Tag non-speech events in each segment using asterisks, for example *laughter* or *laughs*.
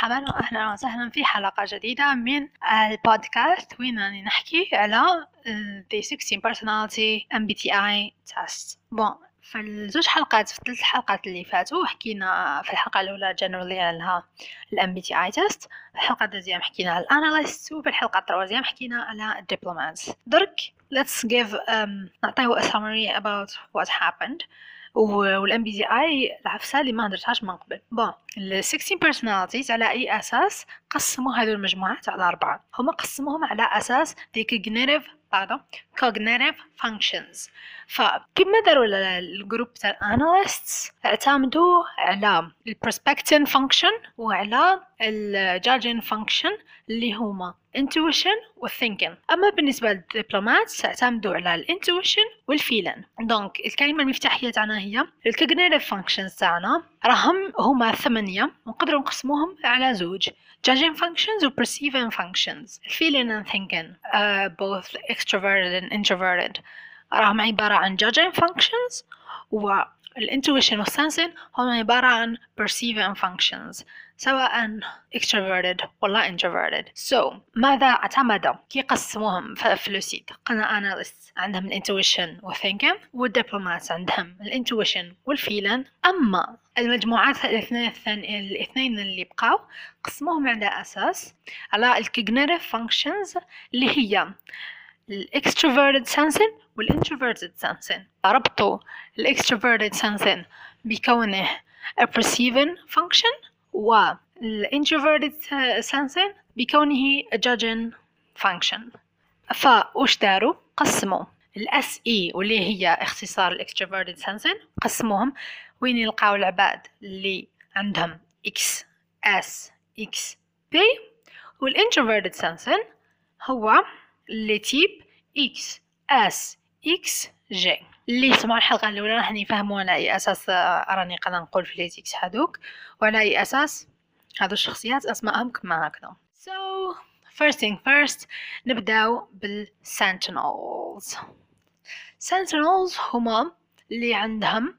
مرحبا واهلا وسهلا في حلقة جديدة من البودكاست. وين نحكي؟ على the 16 personality MBTI test. bon في الزوج حلقات في الثلاث حلقات اللي فاتوا حكينا في الحلقة الأولى generally على ال MBTI test في الحلقة ال deuxième حكينا على ال analysts وفي الحلقة ال troisième حكينا على ال diplomats درك let's give um, نعطيه a summary about what happened. وال MBTI العفسة اللي ما هدرتهاش من قبل. bon ال 16 personalities على أي أساس قسموا هذو المجموعات على أربعة. هما قسموهم على أساس the cognitive pardon cognitive functions. داروا ال group تاع ال analysts اعتمدوا على ال perceiving function وعلى ال judging function اللي هما intuition وال thinking أما بالنسبة لل diplomats اعتمدوا على ال intuition وال feeling donc الكلمة المفتاحية تاعنا هي ال cognitive functions تاعنا. راهم هما ثمانية ونقدروا نقسموهم على زوج. judging functions و perceiving functions. feeling and thinking uh, both extroverted and introverted. راهم عبارة عن judging functions وال intuition وال sensing هم عبارة عن perceiving functions سواء extroverted ولا introverted. So ماذا اعتمد كي قسموهم؟ في الفلوسيد قلنا analysts عندهم ال intuition وال thinking وال diplomats عندهم ال intuition وال feeling أما المجموعات الاثنين الاثنين اللي بقاو قسموهم على أساس على ال cognitive functions اللي هي ال extroverted sensing وال introverted sensing. ربطوا ال extroverted sensing بكونه a perceiving function والintroverted sensing بكونه a judging function. فوش داروا؟ قسموا. ال SE واللي هي اختصار ال extroverted sensing قسموهم. وين يلقاو العباد؟ اللي عندهم XSXP. وال introverted sensing هو اللي تيب إكس أس إكس جي. اللي سمعوا الحلقة الأولى راح يفهموا على أي أساس راني قاعدة نقول في les X هادوك وعلى أي أساس هادو الشخصيات أسمائهم كما هكذا. So first thing first نبداو بال sentinels. sentinels هما اللي عندهم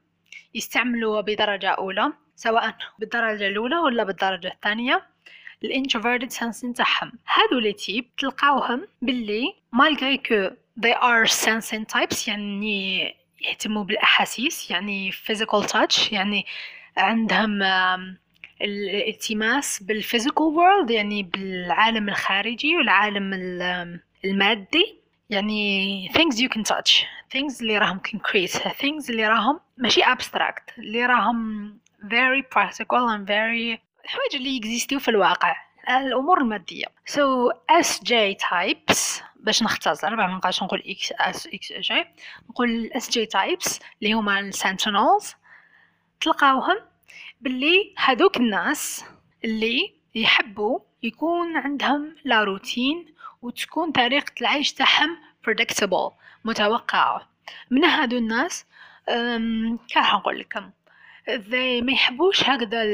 يستعملوا بدرجة أولى سواء بالدرجة الأولى ولا بالدرجة الثانية. ال introverted sensing تاعهم هادو types تلقاوهم باللي malgré que they are sensing types يعني يهتموا بالأحاسيس يعني physical touch يعني عندهم الالتماس بال physical world يعني بالعالم الخارجي والعالم المادي. يعني things you can touch things اللي راهم concrete things اللي راهم ماشي abstract اللي راهم very practical and very الحوايج اللي يكزيستيو في الواقع الأمور المادية. So SJ types باش نختصر ما نبقاش نقول XSXJ نقول ال SJ types اللي هما ال sentinels تلقاوهم باللي هذوك الناس اللي يحبوا يكون عندهم لا روتين وتكون طريقة العيش تاعهم predictable متوقعة. من هادو الناس كيف نقول لكم؟ They ما يحبوش هكذا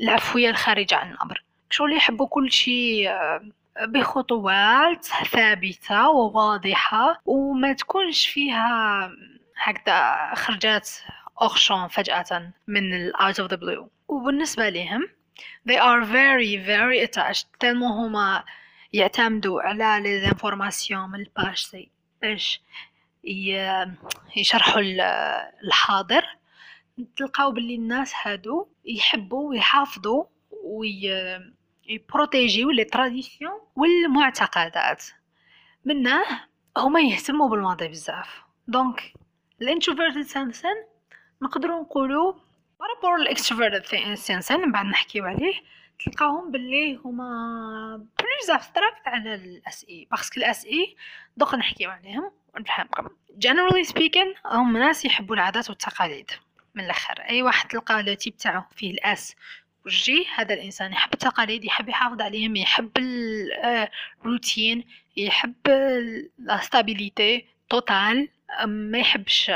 العفوية الخارجة عن الأمر. شغل يحبوا كل شيء بخطوات ثابتة وواضحة وما تكونش فيها هكذا خرجات أوخشون فجأة من ال out of the blue. وبالنسبة لهم they are very very attached. تلمو هما يعتمدوا على les informations من الباج باش يشرحوا الحاضر. تلقاو باللي الناس هادو يحبوا ويحافظوا وي يبروتيجيو لي تراديسيون والمعتقدات. منه هما يهتموا بالماضي بزاف. donc ال introverted sensing نقدروا نقولوا par rapport ال extroverted sensing من بعد نحكيو عليه تلقاهم باللي هما plus abstract على ال SE parce que ال SE دوك نحكيو عليهم ونفهمكم generally speaking هم ناس يحبوا العادات والتقاليد. من الأخر. أي واحد تلقى le type تاعو فيه ال S وال J هذا الإنسان يحب التقاليد يحب يحافظ عليهم يحب الروتين يحب la stabilité totale ما يحبش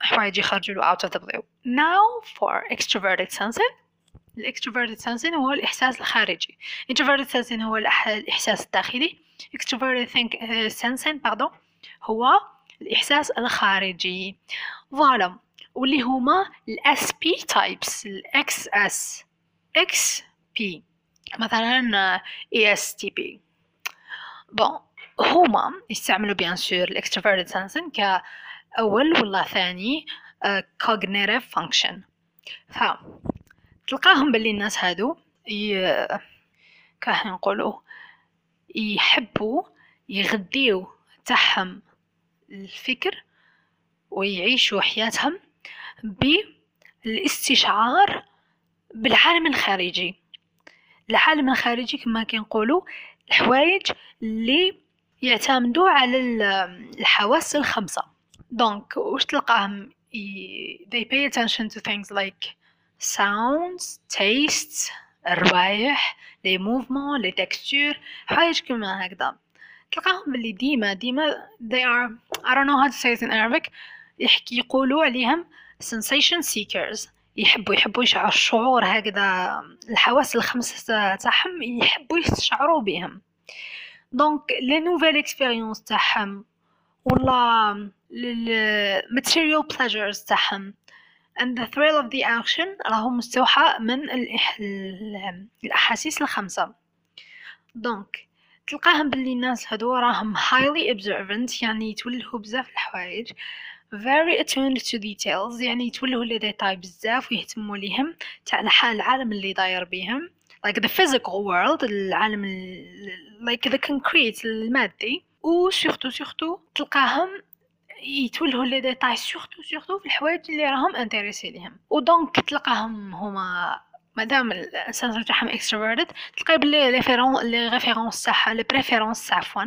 حوايج يخرجوا له out of the blue. Now for extroverted sensing ال extroverted sensing هو الإحساس الخارجي. introverted sensing هو الإحساس الداخلي. extroverted think sensing pardon هو الإحساس الخارجي. voilà واللي هما ال SP types ال XS XP مثلا ESTP bon هما يستعملوا bien sûr ال extroverted sensing كأول ولا ثاني cognitive function. ف تلقاهم باللي الناس هادو ي... كاح نقولوا يحبوا يغذيو تاعهم الفكر ويعيشوا حياتهم بالاستشعار بالعالم الخارجي. العالم الخارجي كما كنقولوا الحوايج اللي يعتمدوا على الحواس الخمسة. donc واش تلقاهم؟ they pay attention to things like sounds tastes الروايح les mouvements les textures حوايج كما هكذا. تلقاهم باللي ديما ديما they are I don't know how to say it in Arabic يحكي يقولوا عليهم sensation seekers. يحبوا يحبوا يشعروا الشعور هكذا الحواس الخمسة تاعهم يحبوا يستشعروا بهم. donc les nouvelles expériences تاعهم ولا ال material pleasures تاعهم. And the thrill of the action راهو مستوحى من الأحاسيس الخمسة. donc تلقاهم باللي الناس هادو راهم highly observant يعني يتولهوا بزاف الحوايج. Very attuned to details. يعني يتولهوا les détails بزاف ويهتموا ليهم. تاع حال العالم اللي داير بيهم. Like the physical world العالم like the concrete المادي. و surtout surtout تلقاهم يتولهوا les détails surtout surtout في الحوايج اللي راهم intéressés ليهم. و donc تلقاهم هما مادام الإنسان تاعهم extroverted تلقاي بلي référen les références تاعها les préférences عفوا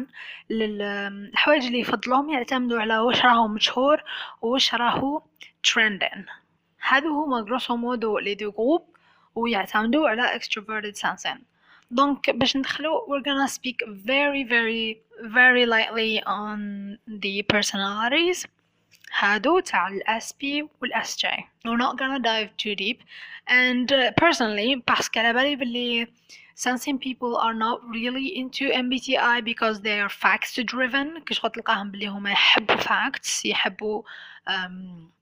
الحوايج اللي يفضلوهم يعتمدوا على واش راهو مشهور واش راهو trending هادو هما grosso modo les deux groupes ويعتمدوا على extroverted sensing donc باش ندخلو we're gonna speak very very very lightly on the personalities. هادو تاع ال SP وال SJ we're not gonna dive too deep and uh, personally باسكو على بالي بلي sensing people are not really into MBTI because they are facts driven كشغل تلقاهم بلي هما يحبوا facts يحبوا um,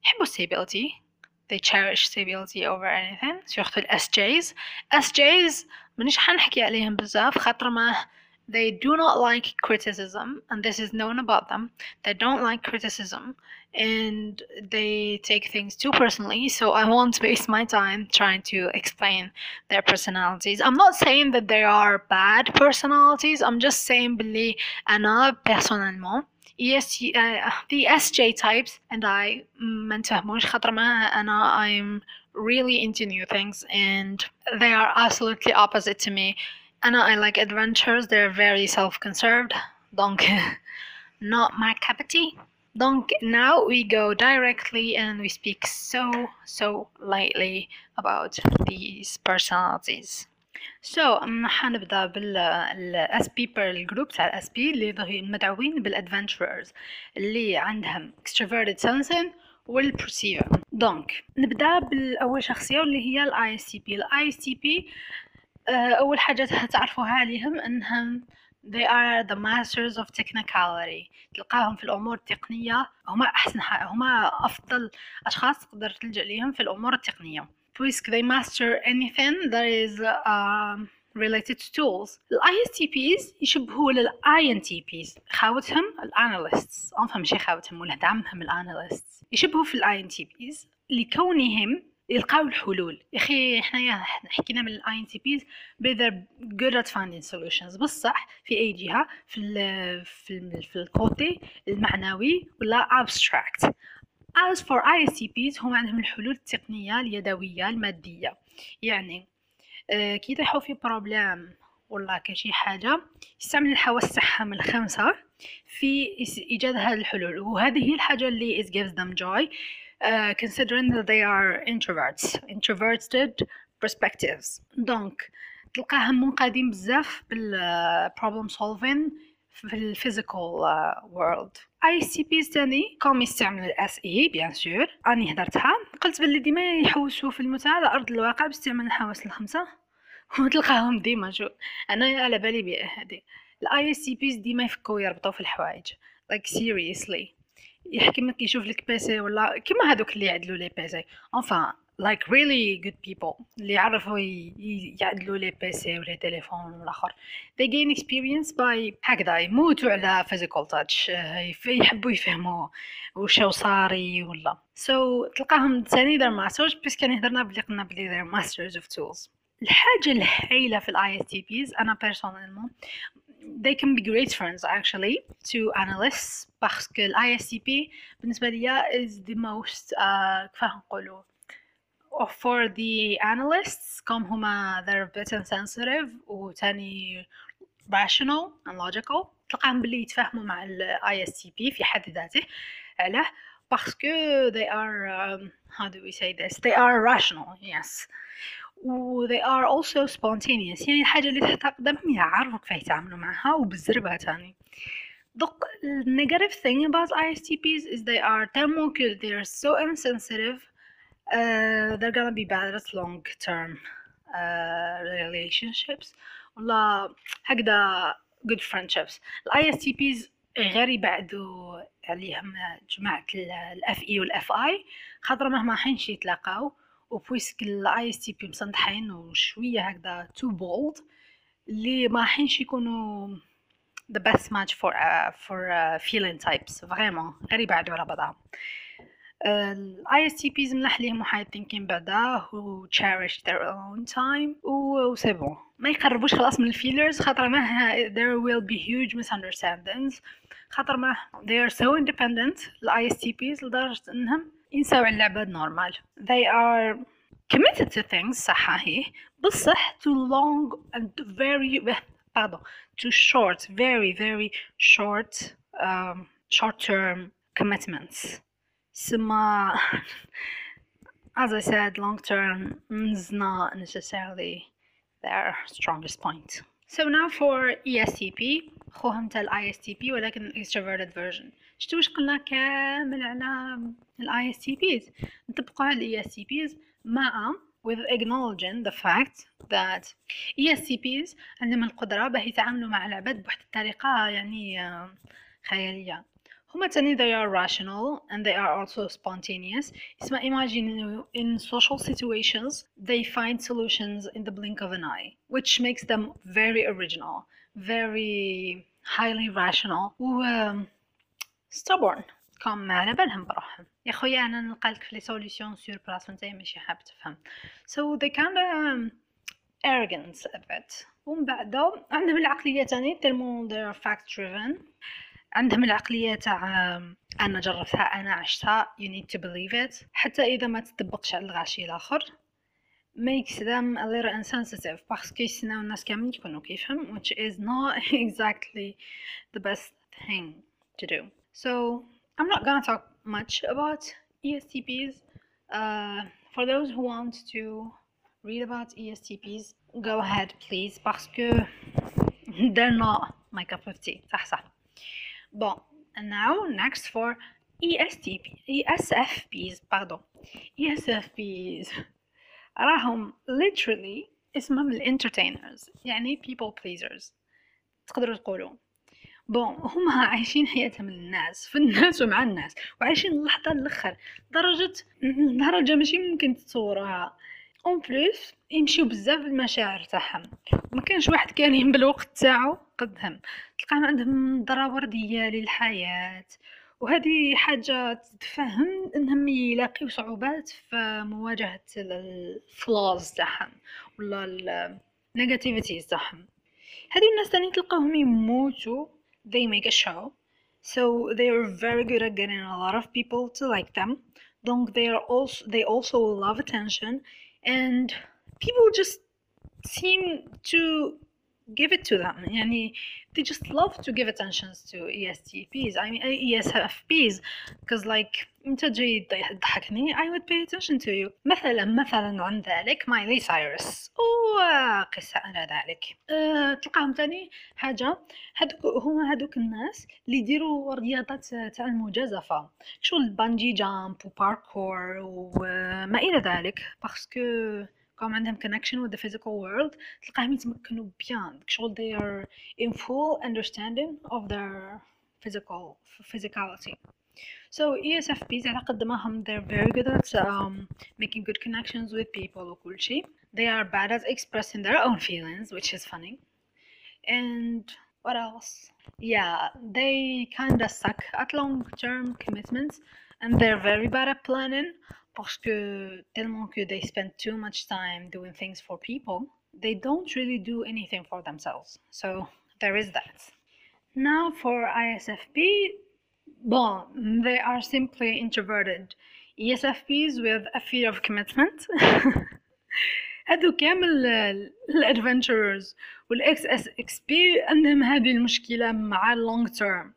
يحبوا stability they cherish stability over anything سورتو ال SJs SJs منيش حنحكي عليهم بزاف خاطر ما they do not like criticism and this is known about them they don't like criticism and they take things too personally so i won't waste my time trying to explain their personalities i'm not saying that they are bad personalities i'm just saying بلي انا personnellement yes uh, the SJ types and I ما نتفهموش خاطر ما أنا I'm really into new things and they are absolutely opposite to me أنا I like adventures they're very self-conserved donc *laughs* not my cup of tea Donc now we go directly and we speak so so lightly about these personalities. So, حنبدا بال SP بر ال group تاع ال SP اللي مدعوين بال adventurers اللي عندهم extroverted sensing وال perceiver donc نبدأ بالأول شخصية واللي هي الاي اس تي بي الاي اس تي بي أول حاجة تعرفوها عليهم إنهم they are the masters of technicality. تلقاهم في الأمور التقنية هما أحسن هما أفضل أشخاص تقدر تلجأ ليهم في الأمور التقنية. Puisque they master anything that is uh, related to tools. ال ISTPs يشبهوا لل INTPs خاوتهم ال analysts أنفهم ماشي خاوتهم ولا دعمهم analysts يشبهوا في ال INTPs لكونهم يلقاو الحلول. يا أخي حنايا حكينا من ال INTPs but they're good at finding solutions. بصح في أي جهة في ال في ال في ال côté المعنوي ولا abstract. As for ISTPs هم عندهم الحلول التقنية اليدوية المادية. يعني آه كي يطيحوا في problème ولا كشي حاجة يستعمل الحواس تاعهم الخمسة في إيجاد هذه الحلول. وهذه هي الحاجة اللي it gives them joy. Uh, considering that they are introverts. Introverted perspectives. دونك تلقاهم منقادين بزاف بال problem solving في الفيزيكال وورلد اي سي بي تاني كوم يستعمل الاس اي بيان سور أني هدرتها. قلت بلي ديما يحوسوا في المتعة على أرض الواقع باستعمال الحواس الخمسة. *laughs* وتلقاهم ديما شو. أنا على بالي هادي الاي سي ديما يفكوا يربطوا في الحوايج. Like seriously. يحكي لك يشوف لك PC ولا كيما هذوك اللي يعدلوا les PC enfin like really good people اللي يعرفوا يعدلوا les PC ولا تليفون والاخر they gain experience by هكذا يموتوا على physical touch يحبوا يفهموا وشو صاري ولا. So تلقاهم their masters بس كان يهدرنا بلي قلنا بلي they're masters of tools. الحاجة الهايلة في ال ISTPs أنا personnellement they can be great friends actually to analysts parce que l'ISTP بالنسبة لي is the most uh, كيف نقولوا for the analysts كم هما they're a bit insensitive وتاني rational and logical تلقاهم بلي يتفاهموا مع ال ISTP في حد ذاته علاه parce que they are um, how do we say this they are rational yes و they are also spontaneous يعني الحاجة اللي تحت قدامهم يعرفوا كيف يتعاملوا معها وبالزربة تاني the negative thing about ISTPs is they are thermocool they are so insensitive uh, they're gonna be bad at long term uh, relationships ولا هكذا good friendships ال ISTPs غير يبعدوا عليهم جماعة الاف اي والاف اي خاطر مهما حينش يتلاقاو و puisque ISTP مصنحين وشويه هكذا too bold اللي ما حينش يكونوا the best match for uh, for uh, feeling types vraiment غير يبعدوا على بعضهم ال ISTPs ملاح ليهم واحد thinking بعدا who cherish their own time و c'est bon ما يقربوش خلاص من ال feelers خاطر ما there will be huge misunderstandings. خاطر ما they are so independent الاي اس تي بيز لدرجه انهم ينساو على اللعبة نورمال they are committed to things صح هي بصح to long and very *laughs* pardon to short very very short um, short term commitments سما as I said long term is not necessarily their strongest point so now for ESTP خوهم تاع الاي اس تي بي ولكن extroverted version. شتو واش قلنا؟ كامل على الاي اس تي بيز نطبقوا على الاي اس تي بيز مع with acknowledging the fact that ESTPs عندهم القدرة باه يتعاملوا مع العباد بواحد الطريقة يعني خيالية. هما تاني they are rational and they are also spontaneous اسمع imagine in social situations they find solutions in the blink of an eye which makes them very original very highly rational و stubborn كم على بالهم بروحهم يا خويا انا نلقالك في لي سوليسيون سور بلاص وانت ماشي حاب تفهم so they kind of arrogant a bit ومن بعد عندهم العقلية تاني تلمو they're fact driven عندهم العقلية تاع أنا جربتها أنا عشتها you need to believe it حتى إذا ما تطبقش على الغاشي الآخر makes them a little insensitive باسكو يستناو الناس كامل يكونوا كيفهم which is not exactly the best thing to do so I'm not gonna talk much about ESTPs uh, for those who want to read about ESTPs go ahead please باسكو they're not my cup of tea صح صح bon and now next for ESTP ESFPs pardon. ESFPs *laughs* راهم literally اسمهم ال entertainers يعني people pleasers تقدروا تقولوا. bon هما عايشين حياتهم للناس في الناس ومع الناس وعايشين اللحظة الأخر درجة *laughs* درجة ماشي ممكن تتصورها en plus يمشيو بزاف المشاعر تاعهم. ما كانش واحد كان بالوقت تاعو. قدهم تلقاهم عندهم نظرة وردية للحياة. وهذه حاجة تفهم إنهم يلاقيو صعوبات في مواجهة الفلاز تاعهم ولا النيجاتيفيتيز تاعهم هذو الناس تاني تلقاهم يموتوا they make a show. So they are very good at getting a lot of people to like them. Donc they are also they also love attention. And people just seem to give it to them. يعني they just love to give attention to ESTPs I mean ESFPs because like أنت جاي تضحكني I would pay attention to you. مثلا مثلا عن ذلك مايلي سايرس. وقصة على ذلك. أه تلقاهم تاني. حاجة. هادوك هما هادوك الناس اللي يديروا رياضات تاع المجازفة. شغل bungee jump و parkour وما إلى ذلك. parce que كوم عندهم connection with the physical world تلقاهم يتمكنوا بيان شغل they are in full understanding of their physical physicality So ESFPs على قد ما هم they're very good at um, making good connections with people وكل شيء they are bad at expressing their own feelings which is funny and what else yeah they kinda suck at long term commitments and they're very bad at planning parce que tellement que they spend too much time doing things for people they don't really do anything for themselves so there is that now for ISFP Bon, they are simply introverted ESFPs with a fear of commitment هادو كامل الادفنتشرز والاكس اس اكس بي عندهم هذه المشكله مع long term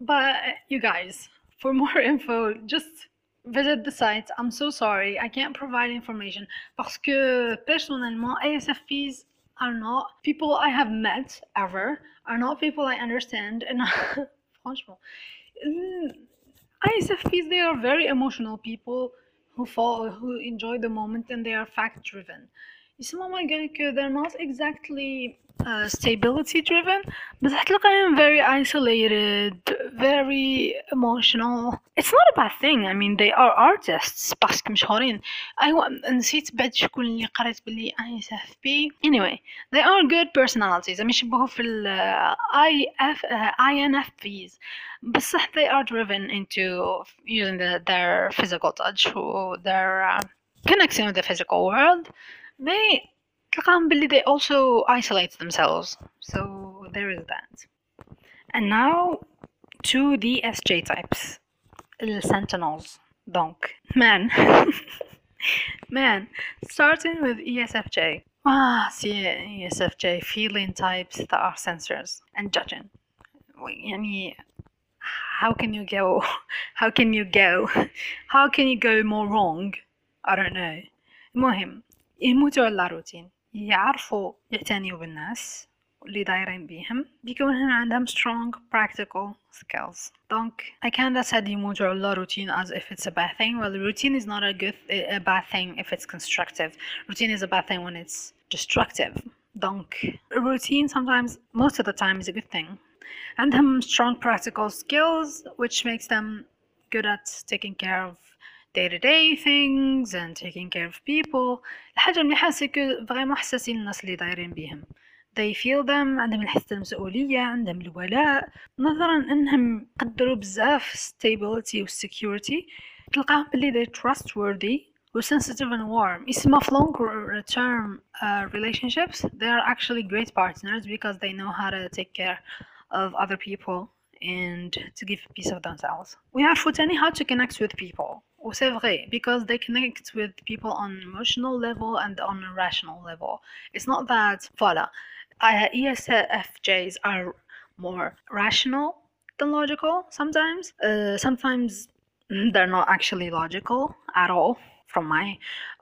but you guys for more info *laughs* just visit the site. I'm so sorry. I can't provide information parce que personnellement ISFPs are not people I have met ever are not people I understand and *laughs* franchement mm, ISFPs they are very emotional people who fall who enjoy the moment and they are fact driven يسمى malgré que they're not exactly uh, stability driven بس حتلقاهم very isolated very emotional it's not a bad thing I mean they are artists باسكو مشهورين أيوا نسيت بعد شكون اللي قريت بلي ISFP anyway they are good personalities يعني يشبهوا في ال IF uh, INFPs بصح they are driven into using the, their physical touch or their uh, connection with the physical world they تلقاهم باللي they also isolate themselves so there is that and now to the SJ types the sentinels donc man *laughs* man starting with ESFJ ah see ESFJ feeling types that are sensors and judging يعني how can you go *laughs* how can you go *laughs* how can you go more wrong I don't know المهم يموتوا على روتين يعرفوا يعتنيوا بالناس اللي دايرين بيهم بيكون عندهم strong practical skills donc I kinda said يموتوا على routine as if it's a bad thing well routine is not a good a bad thing if it's constructive routine is a bad thing when it's destructive donc routine sometimes most of the time is a good thing عندهم strong practical skills which makes them good at taking care of day-to-day things and taking care of people الحاجة مليحة سكو فريمون حساسين الناس اللي دايرين بيهم they feel them عندهم الحس المسؤولية عندهم الولاء نظرا انهم قدروا بزاف stability و security تلقاهم بلي they trustworthy و sensitive and warm يسمى في long term uh, relationships they are actually great partners because they know how to take care of other people and to give a piece of themselves ويعرفوا تاني how to connect with people و c'est vrai because they connect with people on emotional level and on a rational level it's not that voilà uh, ESFJs are more rational than logical sometimes uh, sometimes *laughs* they're not actually logical at all from my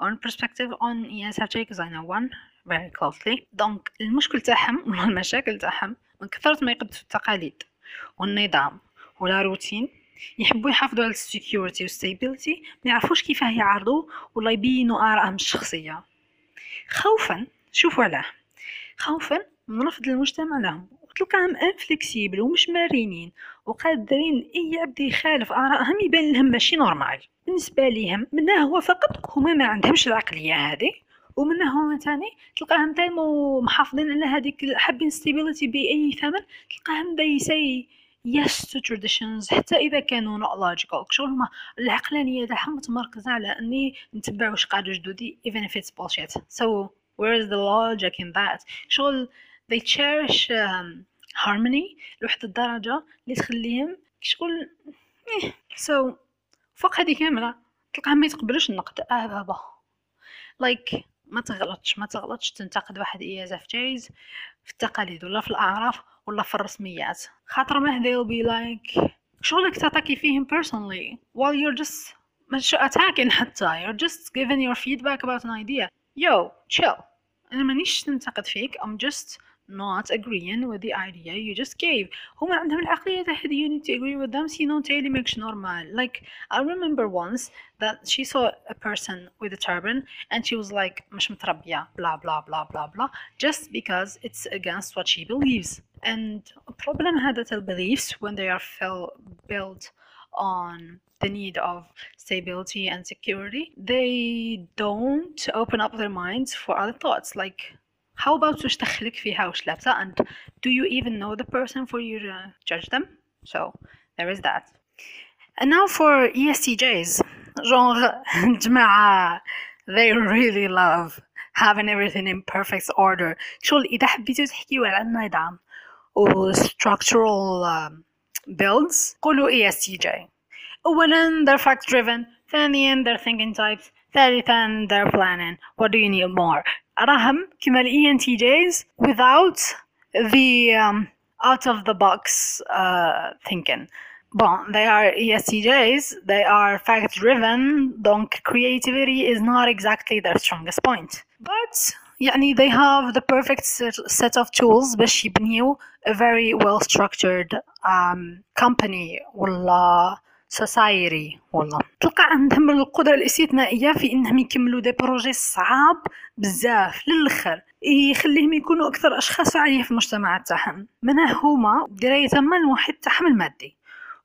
own perspective on ESFJ because I know one very closely donc المشكل تاعهم ولا المشاكل تاعهم من كثرة ما يقدسوا التقاليد والنظام ولا روتين يحبوا يحافظوا على ال security وال stability ما يعرفوش كيفاه يعرضوا ولا يبينوا آرائهم الشخصية. خوفا شوفوا علاه خوفا من رفض المجتمع لهم. وتلقاهم inflexible ومش مرنين وقادرين أي عبد يخالف آرائهم يبان لهم ماشي normal بالنسبة ليهم منها هو فقط هما ما عندهمش العقلية هذه. ومنها هما تاني تلقاهم دايما محافظين على هذيك حابين ستابيليتي بأي ثمن تلقاهم say yes to traditions. حتى إذا كانوا not logical. شغل هما العقلانية تاعهم متمركزه على أني نتبع واش قالوا جدودي even if it's bullshit. So where is the logic in that? شغل they cherish um, harmony لواحد الدرجة اللي تخليهم شغل إيه. so فوق هذه كاملة. تلقاهم ما يتقبلوش النقد. آه بابا. Like ما تغلطش. ما تغلطش. تنتقد واحد ESFJs في التقاليد ولا في الأعراف. ولا في الرسميات خاطر ما they'll be like شغلك تعطيكي فيهم personally while you're just مش attacking حتى you're just giving your feedback about an idea yo chill أنا مانيش ننتقد فيك I'm just not agreeing with the idea you just gave هما عندهم العقلية تاع you need to agree with them سينو تالي ماكش normal like I remember once that she saw a person with a turban and she was like مش متربية blah blah blah blah blah just because it's against what she believes and problem هذا beliefs when they are fell, built on the need of stability and security, they don't open up their minds for other thoughts like how about وش دخلك فيها وش لابسة and do you even know the person for you to judge them so there is that and now for ESTJs genre *laughs* جماعة they really love having everything in perfect order شغل إذا حبيتوا تحكيوا على النظام و structural um, builds قولوا ESTJ أولا they're fact driven ثانيا they're thinking types ثالثا they're planning what do you need more راهم كما ال ENTJs without the um, out of the box uh, thinking Bon, they are ESTJs, they are fact driven, donc creativity is not exactly their strongest point. But يعني they have the perfect set of tools. باش يبنيو a very well structured um, company ولا society والله تلقى عندهم القدرة الاستثنائية في إنهم يكملوا دي بروجي صعاب بزاف للآخر. يخليهم يكونوا أكثر أشخاص فعالية في المجتمع تاعهم. منها هما؟ دراية ما المحيط تاعهم المادي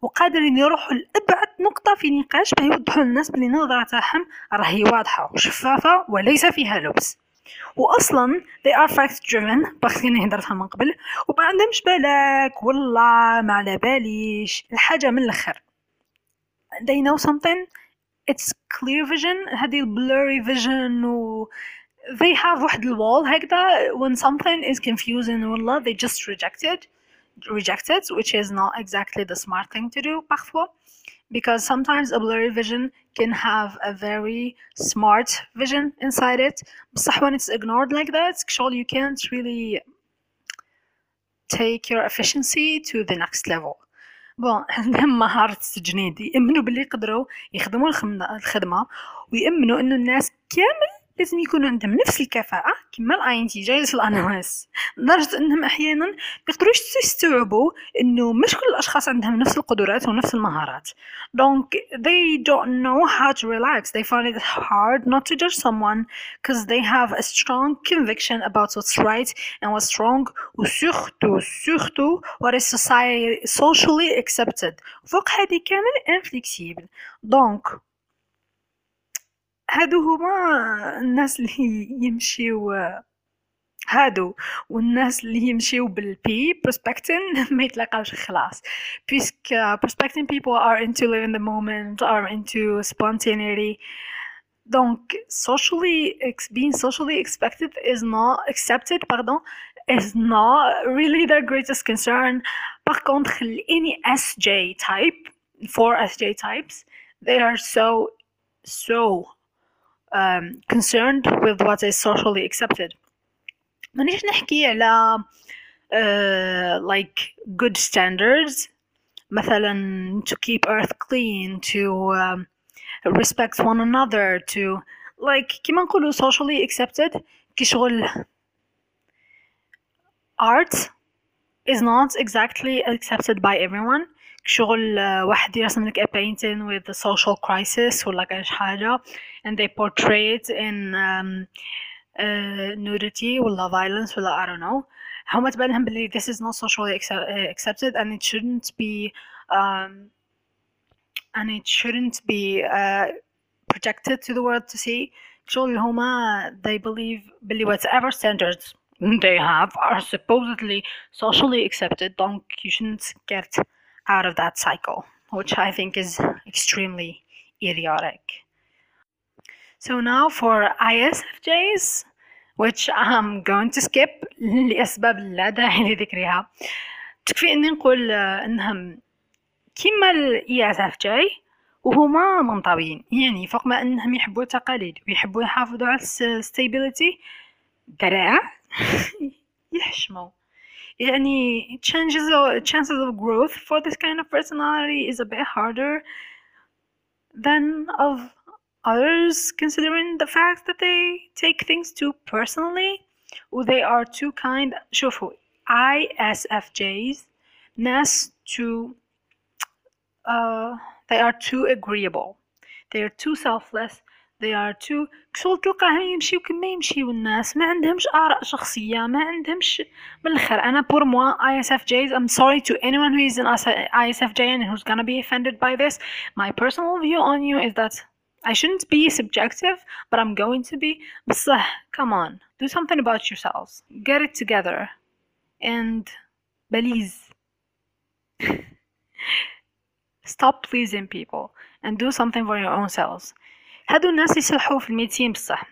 وقادرين يروحوا لأبعد نقطة في نقاش باه يوضحوا للناس بلي النظرة تاعهم راهي واضحة وشفافة وليس فيها لبس. واصلا they are fact driven أنا هدرتها من قبل وما عندهمش بالك والله ما على باليش الحاجة من الآخر they know something it's clear vision هذه blurry vision و they have واحد الوال هكذا when something is confusing والله they just reject it which is not exactly the smart thing to do parfois because sometimes a blurry vision can have a very smart vision inside it بصح when it's ignored like that actually you can't really take your efficiency to the next level بون *laughs* عندهم مهارة التجنيد يأمنوا باللي يقدروا يخدموا الخدمة ويأمنوا انه الناس كامل لازم يكون عندهم نفس الكفاءة كما ال INTJs في ال analysts لدرجة انهم أحيانا بيقدروش يستوعبوا انه مش كل الاشخاص عندهم نفس القدرات ونفس المهارات donc they don't know how to relax they find it hard not to judge someone because they have a strong conviction about what's right and what's wrong و surtout surtout what is society socially accepted فوق هذه كامل inflexible donc هادو هما الناس اللي *laughs* يمشيو هادو والناس اللي يمشيو بالبي prospecting *laughs* ما يتلاقاوش خلاص بيسك prospecting people are into living the moment are into spontaneity donc socially being socially expected is not accepted pardon is not really their greatest concern par contre any SJ type four SJ types they are so so um, concerned with what is socially accepted مانيش نحكي على uh, like good standards مثلا to keep earth clean to um, respect one another to like كيما نقولوا socially accepted كي شغل art is not exactly accepted by everyone شغل واحد يرسم لك a painting with a social crisis ولا كاش حاجة and they portray it in um, uh, nudity ولا violence ولا I don't know هما تبان لهم بلي this is not socially accepted and it shouldn't be um, and it shouldn't be uh, projected to the world to see شغل هما they believe بلي whatever standards they have are supposedly socially accepted donc you shouldn't get out of that cycle, which I think is extremely idiotic. So now for ISFJs, which I'm going to skip لأسباب لا داعي *laughs* لذكرها. تكفي اني نقول أنهم كيما ال ESFJ وهما منطويين. يعني فوق ما أنهم يحبوا التقاليد ويحبوا يحافظوا على الستابيليتي دراع *laughs* يحشموا. يعني chances of, chances of growth for this kind of personality is a bit harder than of others considering the fact that they take things too personally or they are too kind شوفوا ISFJs ناس too uh, they are too agreeable they are too selfless they are too كشغل تلقاهم يمشيو كما يمشيو الناس ما عندهمش آراء شخصية ما عندهمش من الآخر أنا pour moi ISFJs I'm sorry to anyone who is an ISFJ and who's gonna be offended by this my personal view on you is that I shouldn't be subjective but I'm going to be بصح come on do something about yourselves get it together and please *laughs* stop pleasing people and do something for your own selves هادو الناس يصلحوا في الميديسين بصح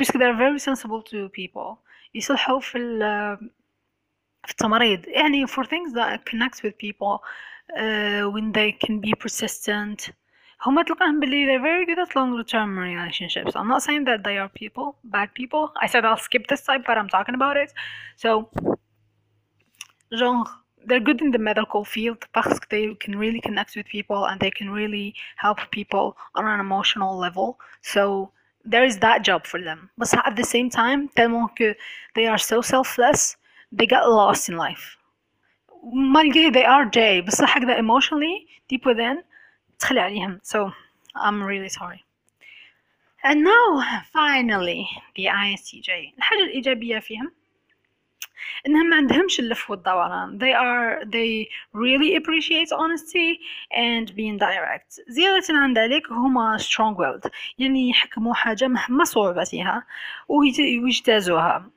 puisque they're very sensible to people يصلحوا في في التمريض يعني for things that connect with people uh, when they can be persistent هما تلقاهم بلي they're very good at long term relationships I'm not saying that they are people bad people I said I'll skip this type but I'm talking about it so genre they're good in the medical field because they can really connect with people and they can really help people on an emotional level. So there is that job for them. But at the same time, tellement que they are so selfless, they get lost in life. malgré they are J بس هكذا emotionally deep within تخلي عليهم so I'm really sorry and now finally the ISTJ الحاجة الإيجابية فيهم انهم ما عندهمش اللف والدوران they are they really appreciate honesty and being direct زيادة عن ذلك هما strong willed يعني يحكموا حاجة مهما صعوبتها ويجتازوها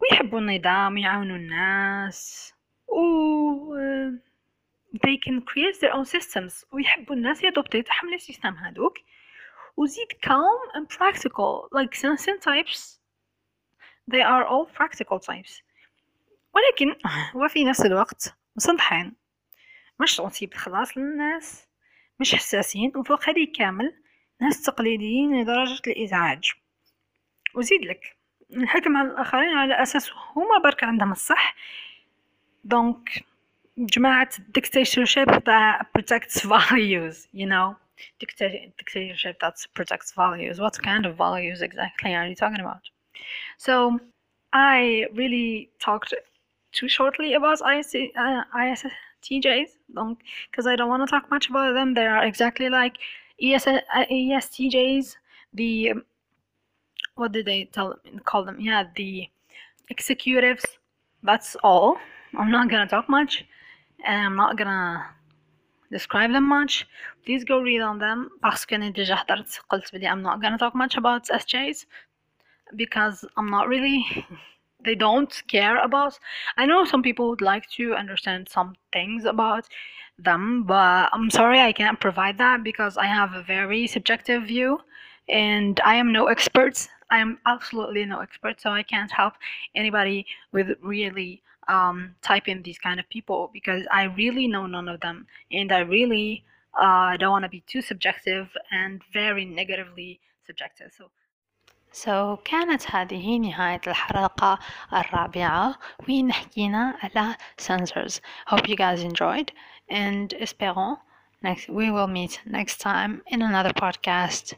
ويحبوا النظام ويعاونوا الناس و they can create their own systems ويحبوا الناس يادوبتو يتحملوا السيستم هادوك وزيد calm and practical like sensing types they are all practical types ولكن وفي نفس الوقت مسطحين مش تنصيب الخلاص للناس. مش حساسين وفوق هذه كامل ناس تقليديين لدرجة الإزعاج. وزيد لك. نحكم على الآخرين على أساس هما برك عندهم الصح. دونك جماعة dictatorship that protects values you know. Dictatorship that protects values. What kind of values exactly are you talking about? So I really talked too shortly about IST, uh, ISTJs, because I don't want to talk much about them. They are exactly like ES, uh, ESTJs. The what did they tell them, call them? Yeah, the executives. That's all. I'm not gonna talk much, and I'm not gonna describe them much. Please go read on them. Parce que déjà حضرت قلت بدي I'm not gonna talk much about SJs because I'm not really they don't care about. I know some people would like to understand some things about them but i'm sorry i can't provide that because i have a very subjective view and i am no expert. I am absolutely no expert so i can't help anybody with really um, type in these kind of people because i really know none of them and i really uh, don't want to be too subjective and very negatively subjective. So So كانت هذه نهاية الحلقة الرابعة وين حكينا على sensors. Hope you guys enjoyed and espérons next we will meet next time in another podcast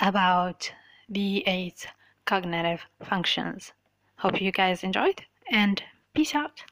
about the eight cognitive functions. Hope you guys enjoyed and peace out.